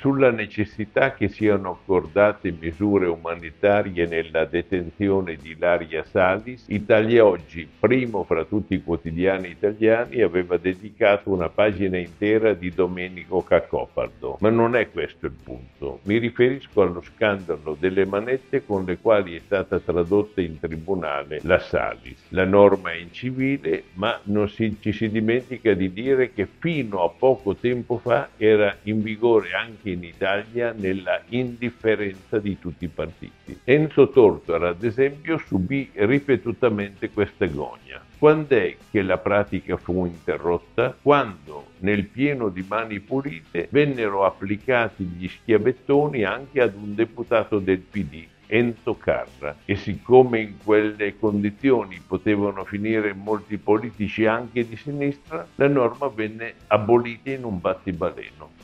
Sulla necessità che siano accordate misure umanitarie nella detenzione di Ilaria Salis, Italia Oggi, primo fra tutti i quotidiani italiani, aveva dedicato una pagina intera di Domenico Cacopardo. Ma non è questo il punto. Mi riferisco allo scandalo delle manette con le quali è stata tradotta in tribunale la Salis. La norma è incivile, ma non si, ci si dimentica di dire che fino a poco tempo fa era in vigore anche in Italia nella indifferenza di tutti i partiti. Enzo Tortora, ad esempio, subì ripetutamente questa gogna. Quando è che la pratica fu interrotta? Quando, nel pieno di mani pulite, vennero applicati gli schiavettoni anche ad un deputato del PD, Enzo Carra e siccome in quelle condizioni potevano finire molti politici anche di sinistra, la norma venne abolita in un battibaleno.